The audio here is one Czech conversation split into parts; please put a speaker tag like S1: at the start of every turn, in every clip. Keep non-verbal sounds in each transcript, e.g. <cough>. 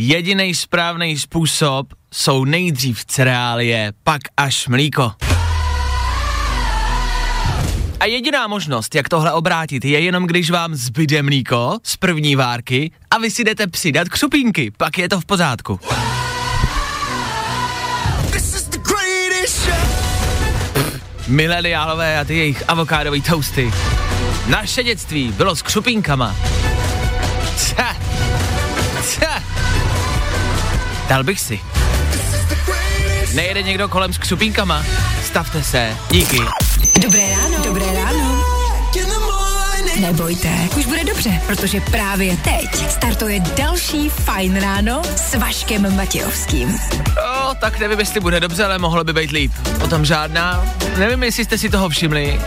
S1: jediný správný způsob jsou nejdřív cereálie, pak až mlíko. A jediná možnost, jak tohle obrátit, je jenom když vám zbyde mlíko z první várky a vy si jdete přidat křupínky, pak je to v pořádku. Mileniálové a ty jejich avokádové toasty. Naše dětství bylo s křupínkama. <laughs> Ca. Dal bych si. Nejede někdo kolem s křupínkama? Stavte se. Díky.
S2: Dobré ráno. Dobré ráno. Nebojte, už bude dobře, protože právě teď startuje další Fajn ráno s Vaškem Matějovským.
S1: O, tak nevím, jestli bude dobře, ale mohlo by být líp. O tom žádná. Nevím, jestli jste si toho všimli.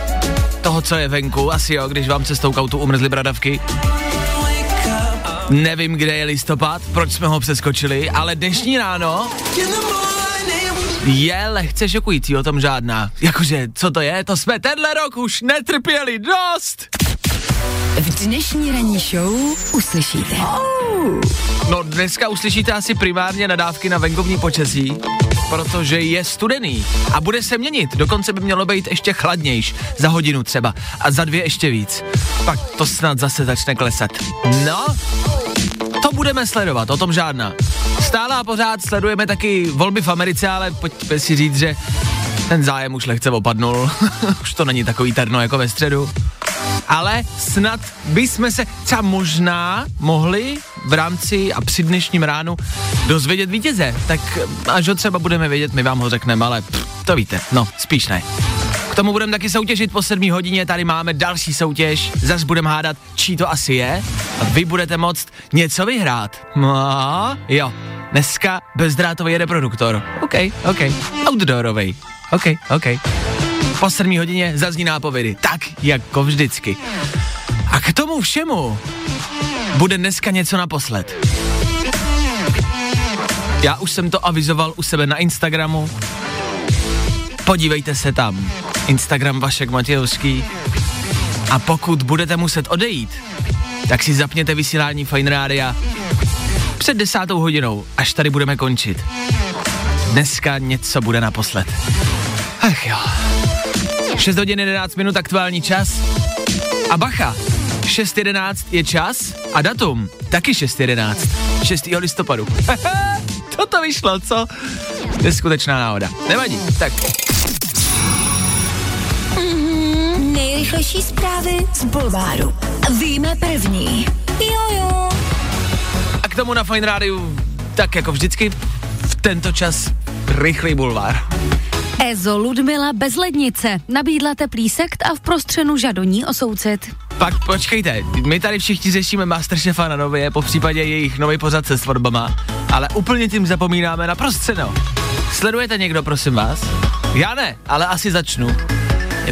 S1: Toho, co je venku, asi jo, když vám cestou kautu umrzly bradavky. Nevím, kde je listopad, proč jsme ho přeskočili, ale dnešní ráno je lehce šokující, o tom žádná. Jakože, co to je? To jsme tenhle rok už netrpěli dost!
S2: V dnešní ranní show uslyšíte.
S1: No dneska uslyšíte asi primárně nadávky na venkovní počasí, protože je studený a bude se měnit. Dokonce by mělo být ještě chladnějš, za hodinu třeba a za dvě ještě víc. Pak to snad zase začne klesat. No, to budeme sledovat, o tom žádná. Stále a pořád sledujeme taky volby v Americe, ale pojďme si říct, že ten zájem už lehce opadnul. <laughs> už to není takový terno jako ve středu. Ale snad bychom se třeba možná mohli v rámci a při dnešním ránu dozvědět vítěze. Tak až ho třeba budeme vědět, my vám ho řekneme, ale pff, to víte, no, spíš ne. K tomu budeme taky soutěžit po 7 hodině, tady máme další soutěž, zas budeme hádat, čí to asi je a vy budete moct něco vyhrát. No, jo, dneska bezdrátový reproduktor. OK, OK, outdoorový. OK, OK. Po 7 hodině zazní nápovědy, tak jako vždycky. A k tomu všemu bude dneska něco naposled. Já už jsem to avizoval u sebe na Instagramu. Podívejte se tam. Instagram Vašek Matějovský. A pokud budete muset odejít, tak si zapněte vysílání Fine Rádia před desátou hodinou, až tady budeme končit. Dneska něco bude naposled. Ach jo. 6 hodin 11 minut aktuální čas. A bacha, 6.11 je čas a datum taky 6.11. 6. listopadu. <laughs> Toto vyšlo, co? Neskutečná náhoda. Nevadí, tak
S2: Nejrychlejší zprávy z Bulváru. Víme první. Jojo.
S1: a k tomu na Fine Rádiu, tak jako vždycky, v tento čas rychlý bulvár.
S3: Ezo Ludmila bez lednice nabídla teplý sekt a v prostřenu žadoní osoucit.
S1: Pak počkejte, my tady všichni řešíme Masterchefa na nově, po případě jejich nový pořad se svatbama, ale úplně tím zapomínáme na prostřeno. Sledujete někdo, prosím vás? Já ne, ale asi začnu.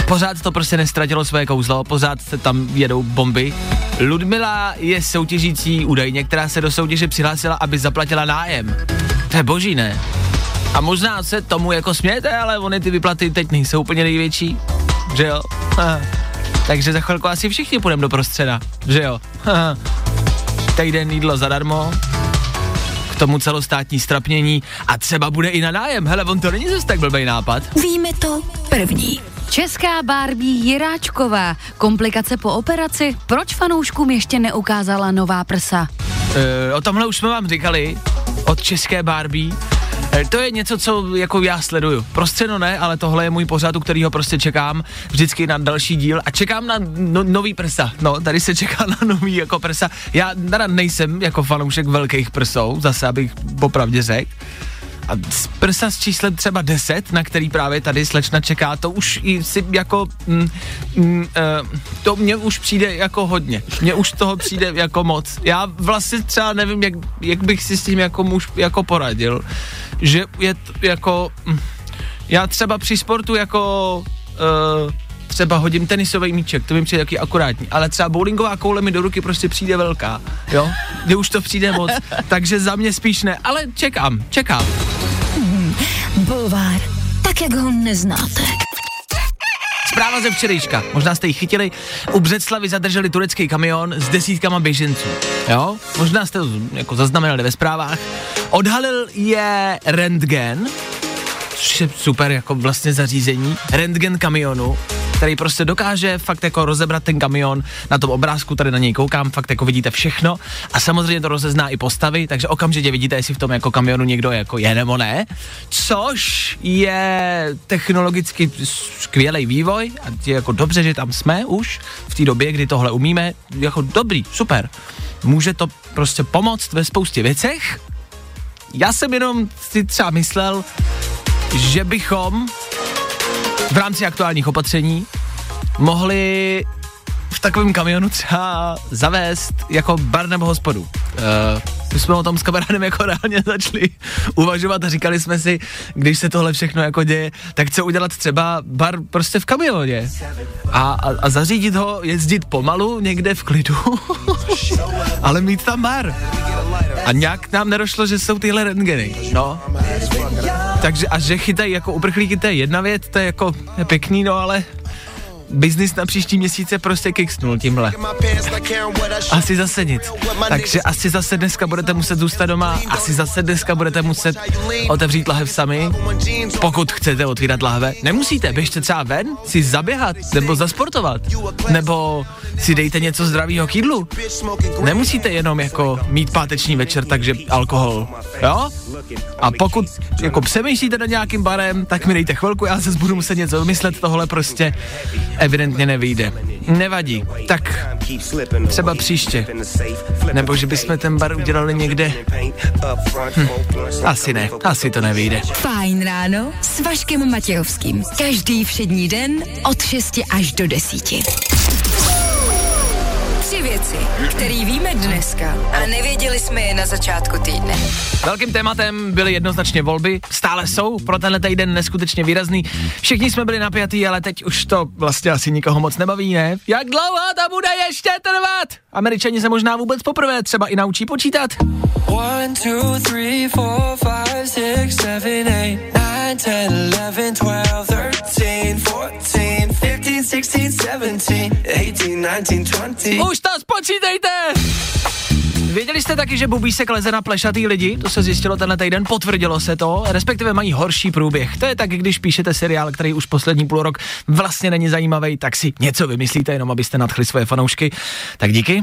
S1: Pořád to prostě nestratilo své kouzlo, pořád se tam jedou bomby. Ludmila je soutěžící údajně, která se do soutěže přihlásila, aby zaplatila nájem. To je boží, ne? A možná se tomu jako smějete, ale ony ty vyplaty teď nejsou úplně největší, že jo? Aha. Takže za chvilku asi všichni půjdeme do prostředa, že jo? Aha. Týden jídlo zadarmo, k tomu celostátní strapnění a třeba bude i na nájem. Hele, on to není zase tak blbej nápad.
S2: Víme to první.
S3: Česká Barbie Jiráčková. Komplikace po operaci? Proč fanouškům ještě neukázala nová prsa?
S1: E, o tomhle už jsme vám říkali, od české Barbie. E, to je něco, co jako já sleduju. Prostřeno ne, ale tohle je můj pořad, u kterýho prostě čekám vždycky na další díl a čekám na no, nový prsa. No, tady se čeká na nový jako prsa. Já teda nejsem jako fanoušek velkých prsou, zase abych popravdě řekl. A z prsa s číslem třeba 10, na který právě tady slečna čeká, to už si jako, mm, mm, uh, to mně už přijde jako hodně. Mně už toho přijde jako moc. Já vlastně třeba nevím, jak, jak bych si s tím jako muž jako poradil, že je t, jako, mm, já třeba při sportu jako uh, třeba hodím tenisový míček, to mi přijde taky akurátní, ale třeba bowlingová koule mi do ruky prostě přijde velká, jo, kdy už to přijde moc, <laughs> takže za mě spíš ne, ale čekám, čekám.
S2: Hmm, bulvár, tak jak ho neznáte.
S1: Zpráva ze včerejška, možná jste ji chytili, u Břeclavy zadrželi turecký kamion s desítkama běženců, jo, možná jste to jako zaznamenali ve zprávách. Odhalil je rentgen, což je super jako vlastně zařízení, rentgen kamionu, který prostě dokáže fakt jako rozebrat ten kamion na tom obrázku, tady na něj koukám, fakt jako vidíte všechno a samozřejmě to rozezná i postavy, takže okamžitě vidíte, jestli v tom jako kamionu někdo jako je nebo ne, což je technologicky skvělý vývoj a je jako dobře, že tam jsme už v té době, kdy tohle umíme, jako dobrý, super. Může to prostě pomoct ve spoustě věcech. Já jsem jenom si třeba myslel, že bychom v rámci aktuálních opatření mohli v takovém kamionu třeba zavést jako bar nebo hospodu. Uh, my jsme o tom s kamarádem jako reálně začali uvažovat a říkali jsme si, když se tohle všechno jako děje, tak co udělat třeba bar prostě v kamioně a, a, a zařídit ho, jezdit pomalu někde v klidu, <laughs> ale mít tam bar. A nějak nám nerošlo, že jsou tyhle rentgeny, no. Takže a že chytají jako uprchlíky, to je jedna věc, to je jako je pěkný, no ale biznis na příští měsíce prostě kicksnul tímhle. Asi zase nic. Takže asi zase dneska budete muset zůstat doma, asi zase dneska budete muset otevřít lahev sami, pokud chcete otvírat lahve. Nemusíte, běžte třeba ven, si zaběhat, nebo zasportovat, nebo si dejte něco zdravého k jídlu. Nemusíte jenom jako mít páteční večer, takže alkohol, jo? A pokud jako přemýšlíte nad nějakým barem, tak mi dejte chvilku, já se budu muset něco vymyslet, tohle prostě evidentně nevyjde. Nevadí, tak třeba příště. Nebo že bychom ten bar udělali někde. Hm, asi ne, asi to nevyjde.
S2: Fajn ráno s Vaškem Matějovským. Každý všední den od 6 až do 10. Věci, které víme dneska a nevěděli jsme je na začátku týdne.
S1: Velkým tématem byly jednoznačně volby, stále jsou, pro tenhle týden neskutečně výrazný. Všichni jsme byli napjatý, ale teď už to vlastně asi nikoho moc nebaví, ne? Jak dlouho to bude ještě trvat? Američani se možná vůbec poprvé třeba i naučí počítat. One, two, three, four, five, Už to spočítejte! Věděli jste taky, že bubísek leze na plešatý lidi? To se zjistilo tenhle týden, potvrdilo se to, respektive mají horší průběh. To je tak, když píšete seriál, který už poslední půl rok vlastně není zajímavý, tak si něco vymyslíte, jenom abyste nadchli svoje fanoušky. Tak díky.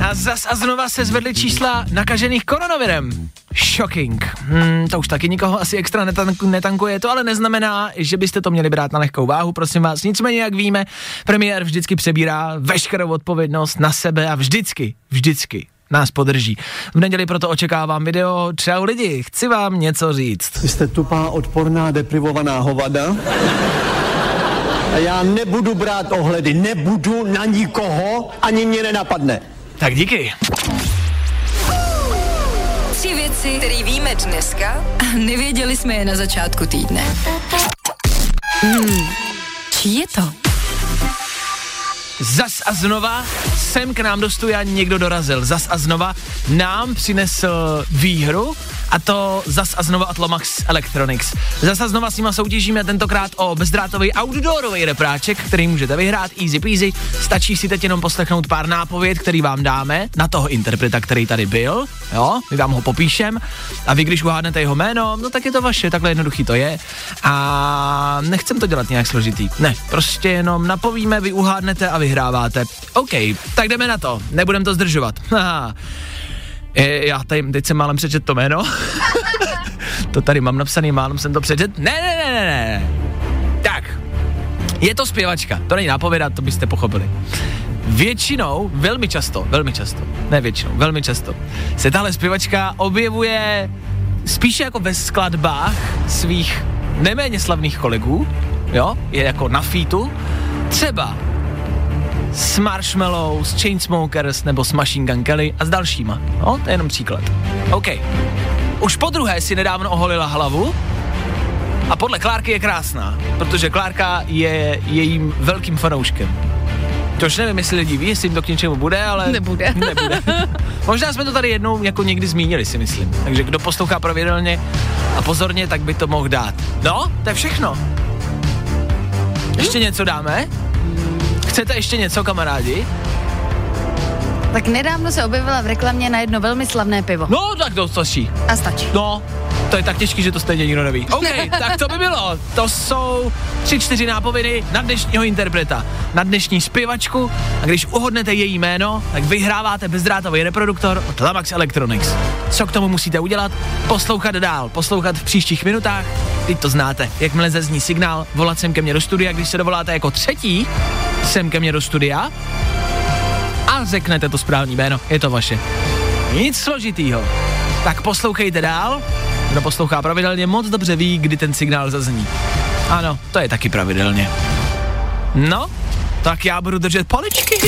S1: A zas a znova se zvedly čísla nakažených koronavirem. Shocking. Hmm, to už taky nikoho asi extra netank- netankuje, to ale neznamená, že byste to měli brát na lehkou váhu, prosím vás. Nicméně, jak víme, premiér vždycky přebírá veškerou odpovědnost na sebe a vždycky, vždycky nás podrží. V neděli proto očekávám video. Čau lidi, chci vám něco říct.
S4: Vy jste tupá, odporná, deprivovaná hovada. A já nebudu brát ohledy, nebudu na nikoho, ani mě nenapadne.
S1: Tak díky.
S2: Tři věci, které víme dneska a nevěděli jsme je na začátku týdne. Hmm, čí je to?
S1: Zas a znova sem k nám do studia někdo dorazil. Zas a znova nám přinesl výhru a to zas a znova Atlomax Electronics. Zas a znova s nima soutěžíme tentokrát o bezdrátový outdoorový repráček, který můžete vyhrát easy peasy. Stačí si teď jenom poslechnout pár nápověd, který vám dáme na toho interpreta, který tady byl. Jo, my vám ho popíšem a vy, když uhádnete jeho jméno, no tak je to vaše, takhle jednoduchý to je. A nechcem to dělat nějak složitý. Ne, prostě jenom napovíme, vy uhádnete a vyhráváte. OK, tak jdeme na to, nebudem to zdržovat. <laughs> Haha. E, já tady, teď jsem málem přečet to jméno. <laughs> to tady mám napsaný, málem jsem to přečet. Ne, ne, ne, ne, ne. Tak, je to zpěvačka, to není nápověda, to byste pochopili. Většinou, velmi často, velmi často, ne většinou, velmi často, se tahle zpěvačka objevuje spíše jako ve skladbách svých neméně slavných kolegů, jo, je jako na featu, třeba s Marshmallow, s Chainsmokers nebo s Machine Gun Kelly a s dalšíma. No, to je jenom příklad. OK. Už po druhé si nedávno oholila hlavu a podle Klárky je krásná, protože Klárka je jejím velkým fanouškem. Tož nevím, jestli lidi ví, jestli jim to k něčemu bude, ale...
S3: Nebude. <laughs>
S1: Nebude. Možná jsme to tady jednou jako někdy zmínili, si myslím. Takže kdo poslouchá pravidelně a pozorně, tak by to mohl dát. No, to je všechno. Ještě něco dáme? Chcete ještě něco, kamarádi?
S3: Tak nedávno se objevila v reklamě na jedno velmi slavné pivo.
S1: No, tak to stačí.
S3: A stačí.
S1: No, to je tak těžký, že to stejně nikdo neví. OK, <laughs> tak to by bylo. To jsou tři, čtyři nápovědy na dnešního interpreta, na dnešní zpěvačku a když uhodnete její jméno, tak vyhráváte bezdrátový reproduktor od Lamax Electronics. Co k tomu musíte udělat? Poslouchat dál, poslouchat v příštích minutách. Teď to znáte. Jakmile zazní signál, volat sem ke mně do studia, když se dovoláte jako třetí, sem ke mně do studia a řeknete to správný jméno, je to vaše. Nic složitýho. Tak poslouchejte dál. Kdo poslouchá pravidelně, moc dobře ví, kdy ten signál zazní. Ano, to je taky pravidelně. No, tak já budu držet poličky.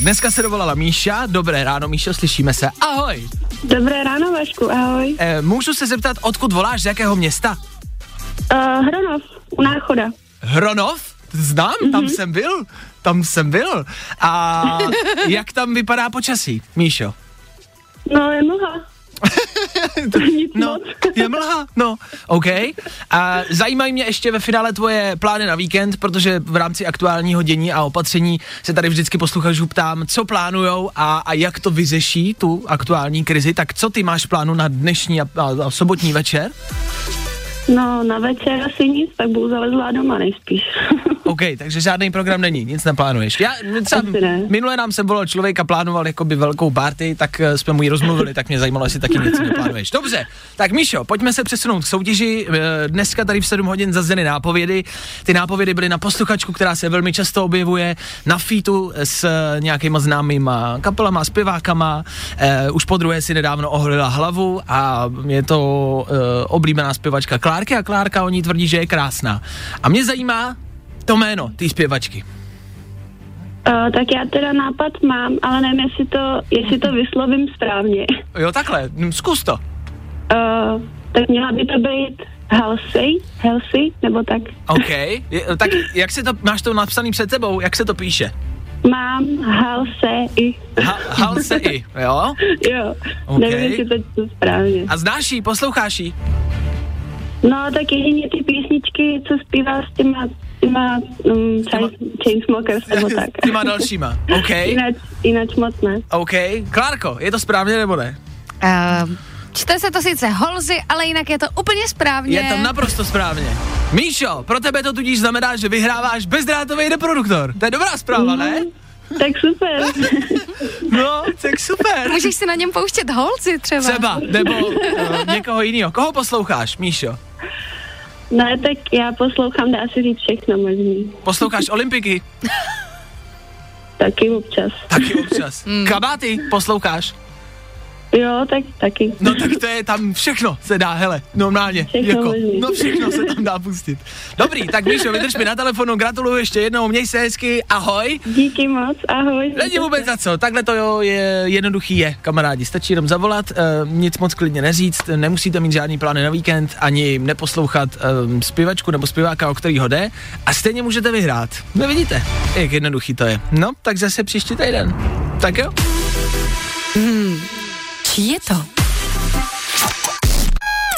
S1: Dneska se dovolala Míša. Dobré ráno, Míšo, slyšíme se. Ahoj.
S5: Dobré ráno, Vašku, ahoj.
S1: E, můžu se zeptat, odkud voláš, z jakého města?
S5: Uh, Hronov, u Náchoda.
S1: Hronov? Znám, mm-hmm. tam jsem byl. Tam jsem byl. A <laughs> jak tam vypadá počasí, Míšo?
S5: No, je mlha. <laughs> <laughs>
S1: No, je mlha, no, OK. A zajímají mě ještě ve finále tvoje plány na víkend, protože v rámci aktuálního dění a opatření se tady vždycky posluchačů ptám, co plánujou a, a jak to vyřeší tu aktuální krizi, tak co ty máš plánu na dnešní a, a, a sobotní večer?
S5: No, na večer asi nic, tak budu zalezlá doma nejspíš.
S1: OK, takže žádný program není, nic neplánuješ. Já třeba,
S5: Asi ne.
S1: minule nám jsem volal člověk a plánoval jakoby velkou party, tak eh, jsme mu ji rozmluvili, tak mě zajímalo, jestli taky něco neplánuješ. Dobře, tak Míšo, pojďme se přesunout k soutěži. Eh, Dneska tady v 7 hodin zazněny nápovědy. Ty nápovědy byly na posluchačku, která se velmi často objevuje na featu s eh, nějakýma známýma kapelama, zpěvákama. Eh, už po druhé si nedávno oholila hlavu a je to eh, oblíbená zpěvačka Klárky a Klárka o ní tvrdí, že je krásná. A mě zajímá to jméno té zpěvačky.
S5: Uh, tak já teda nápad mám, ale nevím, jestli to, jestli to vyslovím správně.
S1: Jo, takhle, zkus to.
S5: Uh, tak měla by to být Halsey, Halsey, nebo tak.
S1: OK, je, tak jak se to, máš to napsaný před tebou, jak se to píše?
S5: Mám Halsey.
S1: Ha, halse i, jo?
S5: Jo,
S1: OK.
S5: nevím, jestli to čtu správně.
S1: A znáš jí, posloucháš jí?
S5: No, tak jedině ty písničky, co zpívá s těma, těma um, Chainsmokers, nebo <laughs> tak.
S1: S těma dalšíma, OK,
S5: Jinak, jinak moc ne.
S1: OK. Klárko, je to správně nebo ne?
S3: Uh, čte se to sice holzy, ale jinak je to úplně správně.
S1: Je to naprosto správně. Míšo, pro tebe to tudíž znamená, že vyhráváš bezdrátový reproduktor. To je dobrá zpráva, ne?
S5: Tak super. <laughs>
S1: No, tak super.
S3: Můžeš si na něm pouštět holzy třeba.
S1: Třeba, nebo uh, někoho jiného. Koho posloucháš, Míšo?
S5: No tak já poslouchám, dá se říct všechno možný.
S1: Posloucháš Olympiky?
S5: Taky občas.
S1: Taky občas. Kabáty posloucháš?
S5: Jo, tak taky.
S1: No tak to je tam všechno se dá, hele, normálně.
S5: Všechno
S1: jako,
S5: možný.
S1: no všechno se tam dá pustit. Dobrý, tak Míšo, vydrž mi na telefonu, gratuluju ještě jednou, měj se hezky, ahoj.
S5: Díky moc, ahoj.
S1: Není vůbec za co, takhle to jo, je jednoduchý je, kamarádi, stačí jenom zavolat, uh, nic moc klidně neříct, nemusíte mít žádný plány na víkend, ani neposlouchat um, zpěvačku nebo zpěváka, o který ho jde, a stejně můžete vyhrát. No vidíte, jak jednoduchý to je. No, tak zase příští týden. Tak jo?
S2: Čí je to?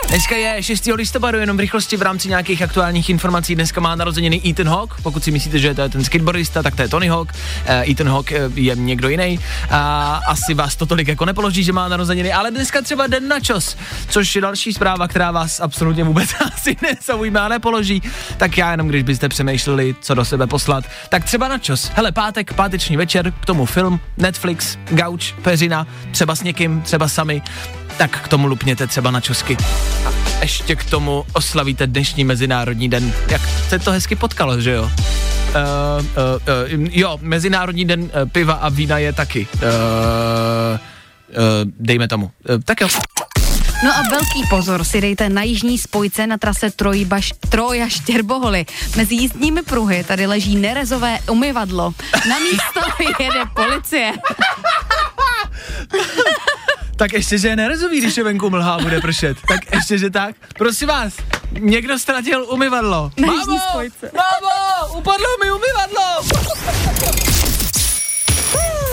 S1: Dneska je 6. listopadu, jenom v rychlosti v rámci nějakých aktuálních informací. Dneska má narozeniny Ethan Hawke. Pokud si myslíte, že to je ten skateboardista, tak to je Tony Hawk. Uh, Ethan Hawke eh, je někdo jiný. A asi vás to tolik jako nepoloží, že má narozeniny, ale dneska třeba den na čos, což je další zpráva, která vás absolutně vůbec <laughs> asi nezaujme a nepoloží. Tak já jenom, když byste přemýšleli, co do sebe poslat, tak třeba na čos. Hele, pátek, páteční večer, k tomu film, Netflix, gauč, peřina, třeba s někým, třeba sami tak k tomu lupněte třeba na čosky. A ještě k tomu oslavíte dnešní Mezinárodní den. Jak se to hezky potkalo, že jo? Uh, uh, uh, jo, Mezinárodní den uh, piva a vína je taky. Uh, uh, dejme tomu. Uh, tak jo.
S3: No a velký pozor si dejte na jižní spojce na trase Trojbaš, Troja Štěrboholy. Mezi jízdními pruhy tady leží nerezové umyvadlo. Na místo <laughs> jede policie. <laughs>
S1: Tak ještě, že je nerezový, když je venku mlhá bude pršet. Tak ještě, že tak. Prosím vás, někdo ztratil umyvadlo.
S3: Na spojce.
S1: Mámo, upadlo mi umyvadlo.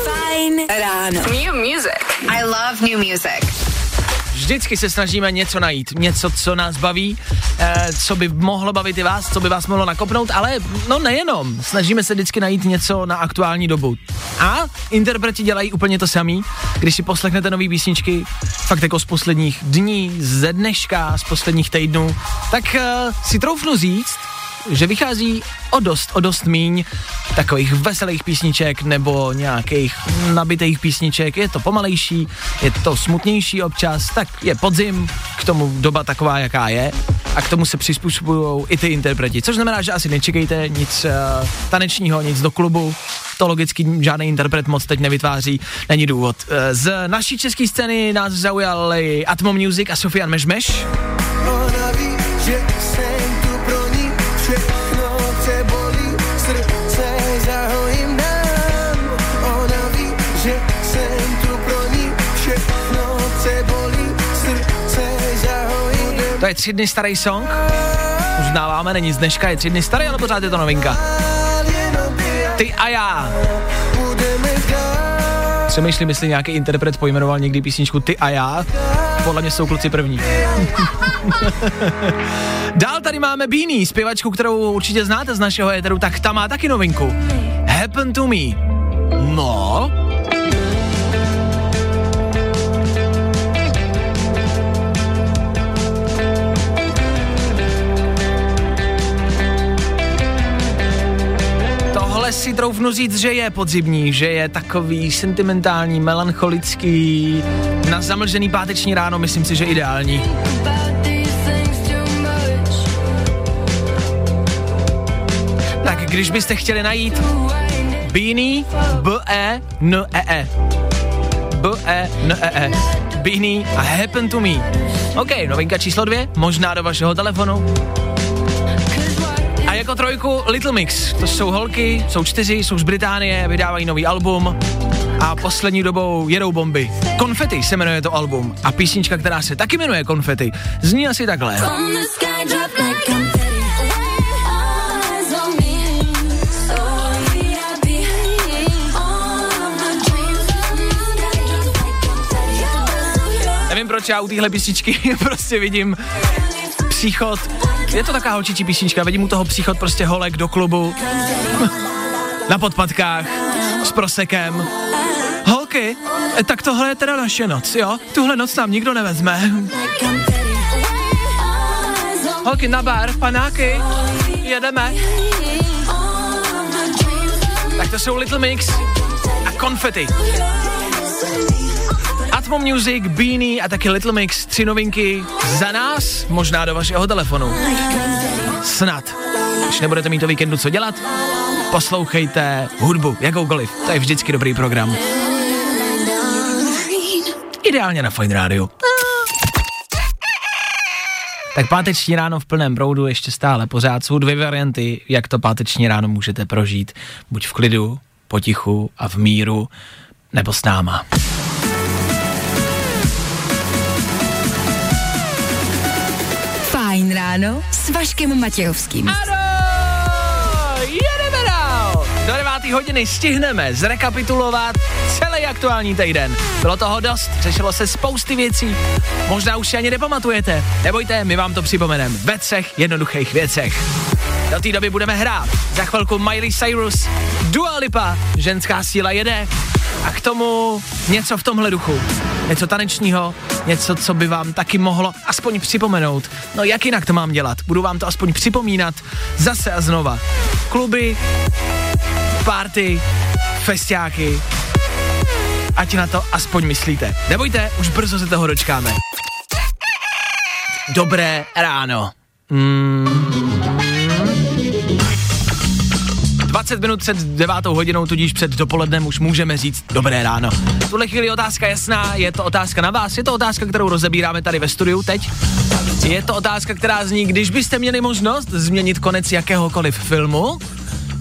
S2: Fajn ráno.
S6: New music.
S2: I love new music.
S1: Vždycky se snažíme něco najít, něco, co nás baví, eh, co by mohlo bavit i vás, co by vás mohlo nakopnout, ale no nejenom. Snažíme se vždycky najít něco na aktuální dobu. A interpreti dělají úplně to samý, když si poslechnete nové písničky, fakt jako z posledních dní, ze dneška, z posledních týdnů, tak eh, si troufnu říct, že vychází o dost, o dost míň takových veselých písniček nebo nějakých nabitých písniček. Je to pomalejší, je to smutnější občas, tak je podzim, k tomu doba taková, jaká je a k tomu se přizpůsobují i ty interpreti. Což znamená, že asi nečekejte nic uh, tanečního, nic do klubu, to logicky žádný interpret moc teď nevytváří, není důvod. Uh, z naší české scény nás zaujali Atmo Music a Sofian Mežmeš. Ona je tři dny starý song. Uznáváme, není z dneška, je tři dny starý, ale pořád je to novinka. Ty a já. Přemýšlím, jestli nějaký interpret pojmenoval někdy písničku Ty a já. Podle mě jsou kluci první. <laughs> Dál tady máme Beanie, zpěvačku, kterou určitě znáte z našeho éteru, tak ta má taky novinku. Happen to me. No, si troufnu říct, že je podzimní, že je takový sentimentální, melancholický, na zamlžený páteční ráno myslím si, že ideální. Tak když byste chtěli najít Beanie B-E-N-E-E. B-E-N-E-E. Beanie a Happen to Me. OK, novinka číslo dvě, možná do vašeho telefonu jako trojku Little Mix. To jsou holky, jsou čtyři, jsou z Británie, vydávají nový album a poslední dobou jedou bomby. Konfety se jmenuje to album a písnička, která se taky jmenuje Konfety, zní asi takhle. Nevím proč já u téhle písničky <laughs> prostě vidím příchod je to taková holčičí písnička, vidím u toho příchod prostě holek do klubu, <laughs> na podpatkách, s prosekem. Holky, tak tohle je teda naše noc, jo? Tuhle noc nám nikdo nevezme. <laughs> Holky na bar, panáky, jedeme. Tak to jsou Little Mix a konfety. Atmo Music, Beanie a taky Little Mix, tři novinky za nás, možná do vašeho telefonu. Snad. Když nebudete mít to víkendu co dělat, poslouchejte hudbu, jakoukoliv. To je vždycky dobrý program. Ideálně na Fine Radio. Tak páteční ráno v plném proudu ještě stále pořád jsou dvě varianty, jak to páteční ráno můžete prožít. Buď v klidu, potichu a v míru, nebo s náma.
S2: Ráno s Vaškem Matějovským.
S1: Ano, jedeme dál. Do 9. hodiny stihneme zrekapitulovat celý aktuální týden. Bylo toho dost, řešilo se spousty věcí, možná už si ani nepamatujete. Nebojte, my vám to připomeneme ve třech jednoduchých věcech. Do té doby budeme hrát. Za chvilku Miley Cyrus, Dua Lipa, ženská síla jede a k tomu něco v tomhle duchu. Něco tanečního, něco, co by vám taky mohlo aspoň připomenout. No jak jinak to mám dělat? Budu vám to aspoň připomínat zase a znova. Kluby, party, festiáky, ať na to aspoň myslíte. Nebojte, už brzo se toho dočkáme. Dobré ráno. Mm. 20 minut před 9 hodinou, tudíž před dopolednem už můžeme říct dobré ráno. V tuhle chvíli otázka jasná, je to otázka na vás, je to otázka, kterou rozebíráme tady ve studiu teď. Je to otázka, která zní, když byste měli možnost změnit konec jakéhokoliv filmu,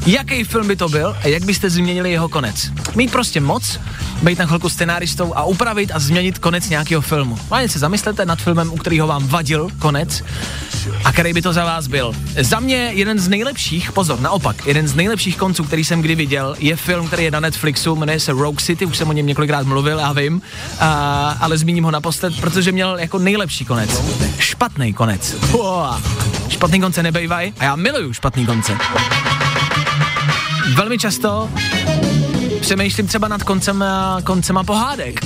S1: jaký film by to byl a jak byste změnili jeho konec. Mít prostě moc, být na chvilku scenáristou a upravit a změnit konec nějakého filmu. Máte se zamyslete nad filmem, u kterého vám vadil konec a který by to za vás byl. Za mě jeden z nejlepších, pozor, naopak, jeden z nejlepších konců, který jsem kdy viděl, je film, který je na Netflixu, jmenuje se Rogue City, už jsem o něm několikrát mluvil, já vím, a, ale zmíním ho naposled, protože měl jako nejlepší konec. Špatný konec. Uá. Špatný konce nebejvaj a já miluju špatný konce. Velmi často přemýšlím třeba nad koncem, koncema pohádek.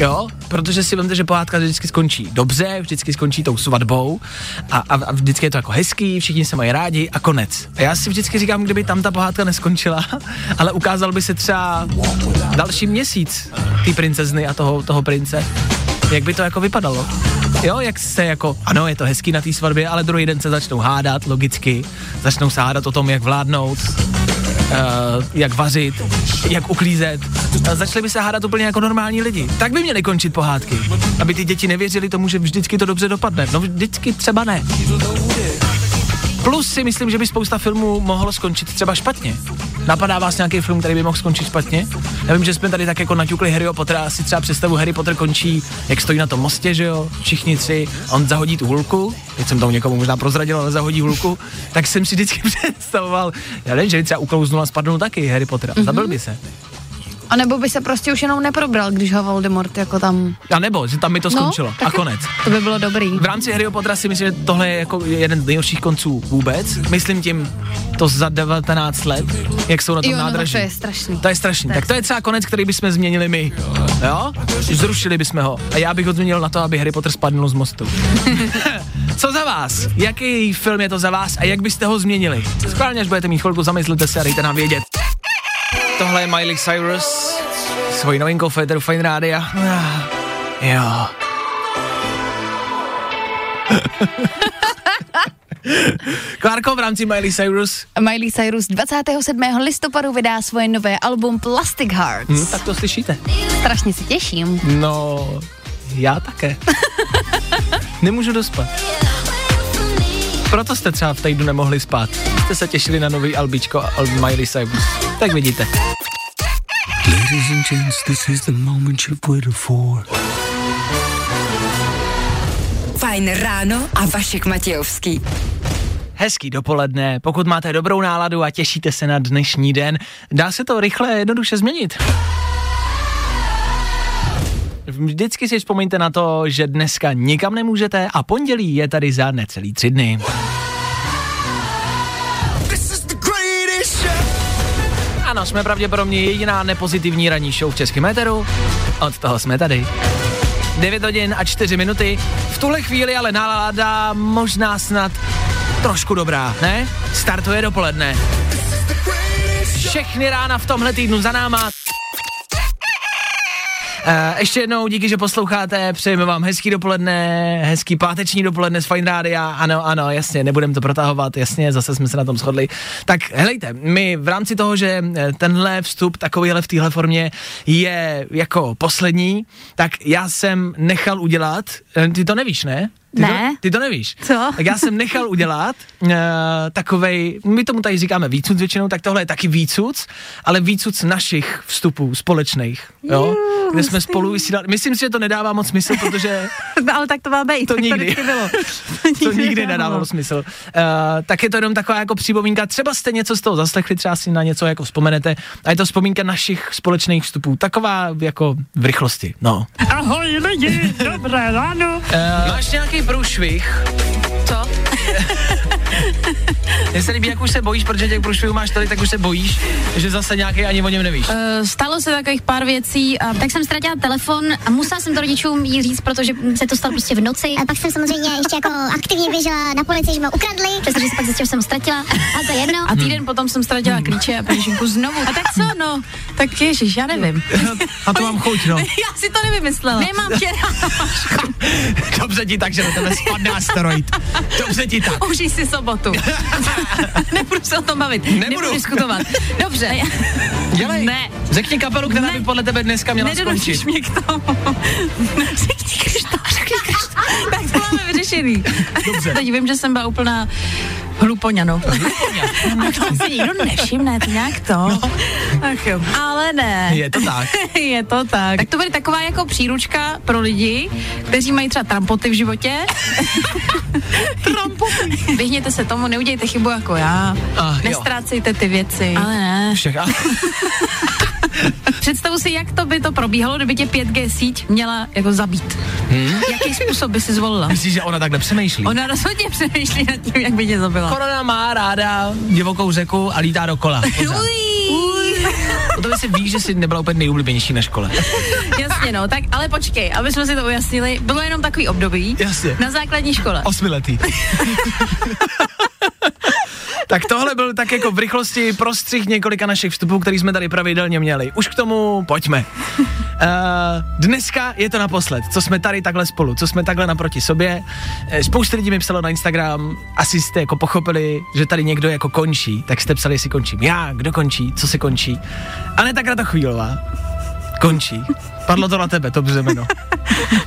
S1: Jo, protože si vemte, že pohádka vždycky skončí dobře, vždycky skončí tou svatbou a, a, a vždycky je to jako hezký, všichni se mají rádi a konec. A já si vždycky říkám, kdyby tam ta pohádka neskončila, <laughs> ale ukázal by se třeba další měsíc té princezny a toho, toho prince, jak by to jako vypadalo. Jo, jak se jako, ano, je to hezký na té svatbě, ale druhý den se začnou hádat, logicky, začnou se hádat o tom, jak vládnout, uh, jak vařit, jak uklízet. A začali by se hádat úplně jako normální lidi. Tak by měly končit pohádky. Aby ty děti nevěřili tomu, že vždycky to dobře dopadne. No vždycky třeba ne. Plus si myslím, že by spousta filmů mohlo skončit třeba špatně. Napadá vás nějaký film, který by mohl skončit špatně? Já vím, že jsme tady tak jako naťukli Harryho Pottera, asi třeba představu Harry Potter končí, jak stojí na tom mostě, že jo, všichni tři, on zahodí tu hulku, teď jsem to někomu možná prozradil, ale zahodí hulku, tak jsem si vždycky <laughs> představoval, já nevím, že by třeba uklouznul a spadnul taky Harry Potter, mm-hmm. zabil by se.
S3: A nebo by se prostě už jenom neprobral, když ho Voldemort jako tam...
S1: A nebo, že tam by to skončilo. No, a konec.
S3: To by bylo dobrý.
S1: V rámci Harryho Pottera si myslím, že tohle je jako jeden z nejhorších konců vůbec. Myslím tím to za 19 let, jak jsou na tom
S3: jo,
S1: nádraží.
S3: No, to je strašný.
S1: To je strašný. Tak to je třeba konec, který bychom změnili my. Jo? Zrušili bychom ho. A já bych ho změnil na to, aby Harry Potter spadnul z mostu. <laughs> Co za vás? Jaký film je to za vás a jak byste ho změnili? Skválně, až budete mít chvilku, zamyslete se a dejte nám vědět. Tohle je Miley Cyrus, svojí novinkou Federu Fine Rádia. Jo. <laughs> Klárko v rámci Miley Cyrus.
S3: Miley Cyrus 27. listopadu vydá svoje nové album Plastic Hearts.
S1: Hmm, tak to slyšíte.
S3: Strašně se těším.
S1: No, já také. <laughs> Nemůžu dospat. Proto jste třeba v týdnu nemohli spát. Jste se těšili na nový albičko od Miley Cyrus. Tak vidíte.
S7: Ladies and gents, this is the moment you've waited for.
S2: Fajn ráno a Vašek Matějovský.
S1: Hezký dopoledne, pokud máte dobrou náladu a těšíte se na dnešní den, dá se to rychle a jednoduše změnit. Vždycky si vzpomeňte na to, že dneska nikam nemůžete a pondělí je tady za necelý tři dny. Jsme pravděpodobně jediná nepozitivní ranní show v Českém éteru. Od toho jsme tady. 9 hodin a 4 minuty. V tuhle chvíli ale nálada možná snad trošku dobrá, ne? Startuje dopoledne. Všechny rána v tomhle týdnu za náma. Uh, ještě jednou díky, že posloucháte, přejeme vám hezký dopoledne, hezký páteční dopoledne z Fine Rádia, ano, ano, jasně, nebudem to protahovat, jasně, zase jsme se na tom shodli. Tak helejte, my v rámci toho, že eh, tenhle vstup takovýhle v téhle formě je jako poslední, tak já jsem nechal udělat, eh, ty to nevíš, ne? Ty
S3: Ne.
S1: To, ty to nevíš.
S3: Co?
S1: Tak já jsem nechal udělat uh, takovej, my tomu tady říkáme výcuc většinou, tak tohle je taky výcuc, ale výcuc našich vstupů společných, jo? kde jsme spolu vysílali. Myslím si, že to nedává moc smysl, protože <laughs>
S3: Ale tak to má být,
S1: To
S3: tak
S1: nikdy.
S3: to bylo.
S1: to nikdy <laughs> nedávalo smysl. Uh, tak je to jenom taková jako připomínka, třeba jste něco z toho zaslechli, třeba si na něco jako vzpomenete a je to vzpomínka našich společných vstupů. Taková jako v rychlosti, no.
S6: Ahoj lidi, dobré ráno.
S1: Uh, máš nějaký průšvih?
S3: Co? <laughs>
S1: Mně se líbí, jak už se bojíš, protože těch průšvihů máš tolik, tak už se bojíš, že zase nějaký ani o něm nevíš.
S8: Uh, stalo se takových pár věcí, a tak jsem ztratila telefon a musela jsem to rodičům jí říct, protože se to stalo prostě v noci.
S9: A pak jsem samozřejmě ještě jako aktivně běžela na policii, že mě ukradli.
S8: Přestože se pak zjistila, že jsem ztratila, a to je jedno.
S3: A týden potom jsem ztratila klíče a peněženku znovu. A tak co, no? Tak ježiš, já nevím.
S1: A to mám chuť, no. <laughs>
S3: Já si to nevymyslela.
S8: Nemám tě. <laughs>
S1: Dobře ti tak, že na tebe spadne asteroid. Dobře ti tak.
S3: Užij si sobotu. <laughs> Nebudu se o tom bavit.
S1: Nebudu.
S3: Nebudu diskutovat. Dobře.
S1: Dělej.
S3: Ne.
S1: Řekni kapelu, která
S3: Ne.
S1: by podle tebe dneska měla
S3: Nedonutíš
S1: skončit.
S3: mě k tomu. <laughs> Řekni Krištof, řekni Krištof. Tak to máme vyřešený.
S1: Dobře.
S3: Teď vím, že jsem byla úplná hlupoňano. A to si nikdo nevšimne, to nějak to. No. Ach jo. Ale ne.
S1: Je to tak. <laughs>
S3: Je to tak. Tak to bude taková jako příručka pro lidi, kteří mají třeba trampoty v životě. <laughs> trampoty. Vyhněte se tomu, neudějte chybu jako já.
S1: Ah, jo.
S3: Nestrácejte ty věci. Ale ne.
S1: A- <laughs> <laughs>
S3: Představu si, jak to by to probíhalo, kdyby tě 5G síť měla jako zabít. Hmm? Jaký způsob by si zvolila?
S1: Myslíš, že ona takhle přemýšlí?
S3: Ona rozhodně přemýšlí nad tím, jak by tě zabila.
S1: Korona má ráda divokou řeku a lítá dokola.
S3: Uj.
S1: O <laughs> to by si víš, že jsi nebyla úplně nejoblíbenější na škole. <laughs>
S3: Jasně, no, tak ale počkej, aby jsme si to ujasnili, bylo jenom takový období
S1: Jasně.
S3: na základní škole.
S1: Osmiletý. Tak tohle byl tak jako v rychlosti prostřih několika našich vstupů, který jsme tady pravidelně měli. Už k tomu pojďme. Uh, dneska je to naposled, co jsme tady takhle spolu, co jsme takhle naproti sobě. Eh, Spousta lidí mi psalo na Instagram, asi jste jako pochopili, že tady někdo jako končí, tak jste psali, jestli končím já, kdo končí, co se končí. A ne tak chvílová. Končí. Padlo to na tebe, to břemeno.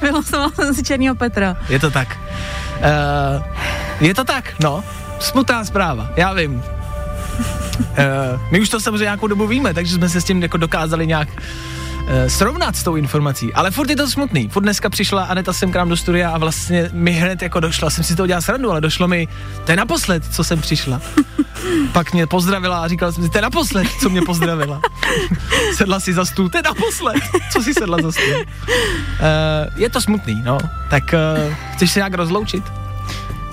S3: Vylosovala jsem si Černýho Petra.
S1: Je to tak. Uh, je to tak, no. Smutná zpráva, já vím. Uh, my už to samozřejmě nějakou dobu víme, takže jsme se s tím jako dokázali nějak uh, srovnat s tou informací. Ale furt je to smutný. Furt dneska přišla Aneta sem k nám do studia a vlastně mi hned jako došla, jsem si to udělal srandu, ale došlo mi, to je naposled, co jsem přišla. Pak mě pozdravila a říkala jsem si, to je naposled, co mě pozdravila. <laughs> sedla si za stůl, to je naposled, co si sedla za stůl. Uh, je to smutný, no. Tak uh, chceš se nějak rozloučit?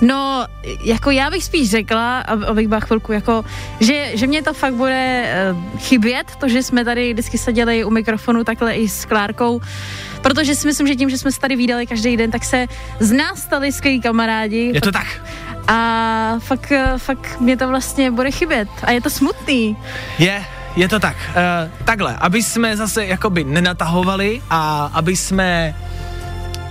S3: No, jako já bych spíš řekla, ab- abych byla chvilku, jako, že, že mě to fakt bude uh, chybět, to, že jsme tady vždycky seděli u mikrofonu takhle i s Klárkou, protože si myslím, že tím, že jsme se tady výdali každý den, tak se z nás stali skvělí kamarádi.
S1: Je to tak.
S3: A fakt, eh, fakt mě to vlastně bude chybět. A je to smutný.
S1: Je, je to tak. Uh, takhle, aby jsme zase jakoby nenatahovali a aby jsme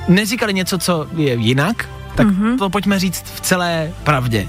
S1: neříkali něco, co je jinak, tak mm-hmm. to pojďme říct v celé pravdě.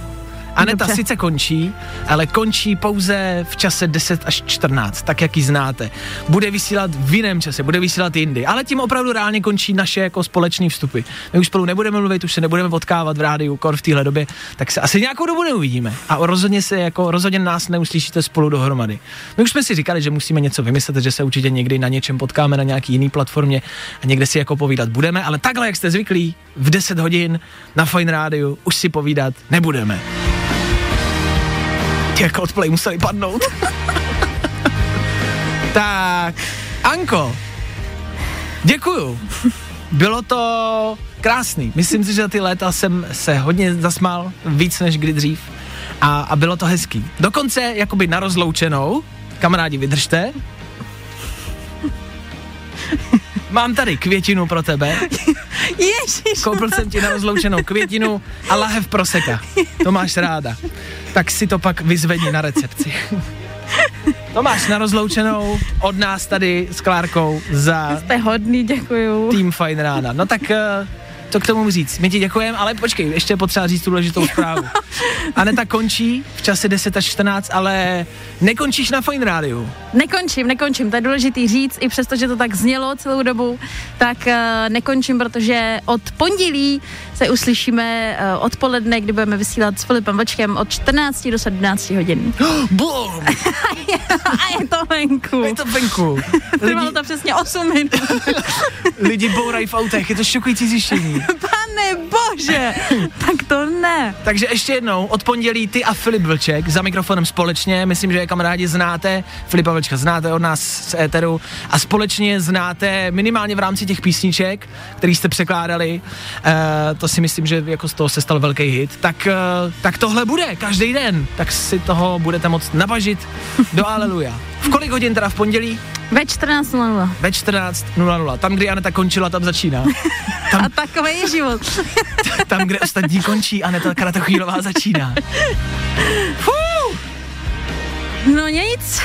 S1: Aneta
S3: Dobře.
S1: sice končí, ale končí pouze v čase 10 až 14, tak jak ji znáte. Bude vysílat v jiném čase, bude vysílat jindy, ale tím opravdu reálně končí naše jako společné vstupy. My už spolu nebudeme mluvit, už se nebudeme potkávat v rádiu, kor v téhle době, tak se asi nějakou dobu neuvidíme. A rozhodně se jako, rozhodně nás neuslyšíte spolu dohromady. My už jsme si říkali, že musíme něco vymyslet, že se určitě někdy na něčem potkáme na nějaký jiný platformě a někde si jako povídat budeme, ale takhle, jak jste zvyklí, v 10 hodin na Fine Rádiu už si povídat nebudeme. Ty Coldplay museli padnout. <laughs> tak, Anko, děkuju. Bylo to krásný. Myslím si, že za ty léta jsem se hodně zasmál, víc než kdy dřív. A, a bylo to hezký. Dokonce jakoby na rozloučenou, kamarádi, vydržte. Mám tady květinu pro tebe. <laughs>
S3: Ježiš.
S1: Koupil jsem ti na rozloučenou květinu a lahev proseka. To máš ráda. Tak si to pak vyzvedni na recepci. <laughs> To máš na rozloučenou od nás tady s Klárkou za
S3: Jste hodný, děkuju.
S1: Team Fine Rána. No tak eh, to k tomu říct. My ti děkujeme, ale počkej, ještě je potřeba říct tu důležitou <laughs> zprávu. Aneta končí v čase 10 až 14, ale nekončíš na Fine Rádiu.
S3: Nekončím, nekončím, to je důležitý říct, i přesto, že to tak znělo celou dobu, tak uh, nekončím, protože od pondělí se uslyšíme uh, odpoledne, kdy budeme vysílat s Filipem Vlčkem od 14 do 17 hodin. <gasps>
S1: Boom! <laughs>
S3: A je to venku.
S1: Je to venku. <laughs>
S3: Trvalo
S1: Lidi,
S3: to přesně 8 minut. <laughs>
S1: lidi bourají v autech, je to šokující zjištění.
S3: Pane bože, tak to ne.
S1: Takže ještě jednou, od pondělí ty a Filip Vlček za mikrofonem společně, myslím, že je kamarádi znáte, Filipa Vlčka znáte od nás z éteru a společně znáte minimálně v rámci těch písniček, který jste překládali, uh, to si myslím, že jako z toho se stal velký hit, tak, uh, tak tohle bude každý den, tak si toho budete moct nabažit do <laughs> Aleluja. V kolik hodin teda v pondělí?
S3: Ve 14.00.
S1: Ve 14.00. Tam, kdy Aneta končila, tam začíná. <laughs>
S3: A takový je život. <laughs>
S1: Tam, kde ostatní končí, Aneta Kratochvílová začíná. Fuh!
S3: No nic.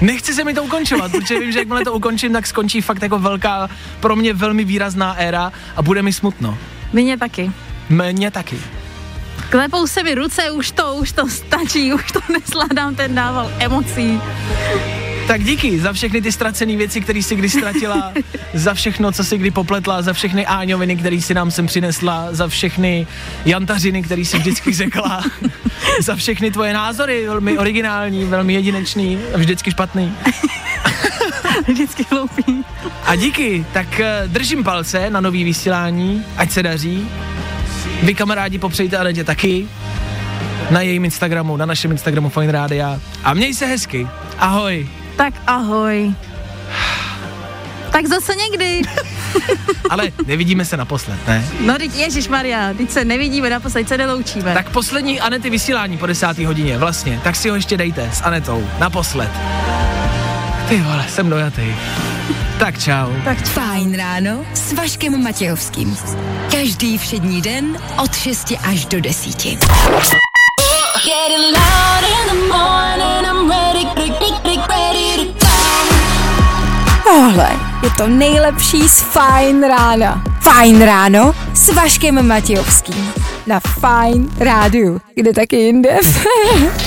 S1: Nechci se mi to ukončovat, protože vím, že jakmile to ukončím, tak skončí fakt jako velká, pro mě velmi výrazná éra a bude mi smutno.
S3: Mně taky.
S1: Mně taky.
S3: Klepou se mi ruce, už to, už to stačí, <laughs> už to nesládám ten dával emocí.
S1: Tak díky za všechny ty ztracené věci, které jsi kdy ztratila, <laughs> za všechno, co jsi kdy popletla, za všechny áňoviny, které si nám sem přinesla, za všechny jantařiny, které si vždycky řekla, <laughs> za všechny tvoje názory, velmi originální, velmi jedinečný a vždycky špatný. <laughs>
S3: Vždycky hloupý.
S1: A díky, tak eh, držím palce na nový vysílání, ať se daří. Vy kamarádi popřejte Anetě taky na jejím Instagramu, na našem Instagramu Fine Rádia. A měj se hezky. Ahoj.
S3: Tak ahoj. Tak zase někdy. <laughs>
S1: Ale nevidíme se naposled, ne?
S3: No teď Ježíš Maria, teď se nevidíme, naposled se neloučíme.
S1: Tak poslední Anety vysílání po desátý hodině, vlastně. Tak si ho ještě dejte s Anetou, naposled. Ty vole, jsem dojatý. Tak čau.
S2: Tak Fajn ráno s Vaškem Matějovským. Každý všední den od 6 až do 10. Tohle je to nejlepší z Fajn rána. Fajn ráno s Vaškem Matějovským. Na Fajn rádiu. Kde taky jinde? <laughs>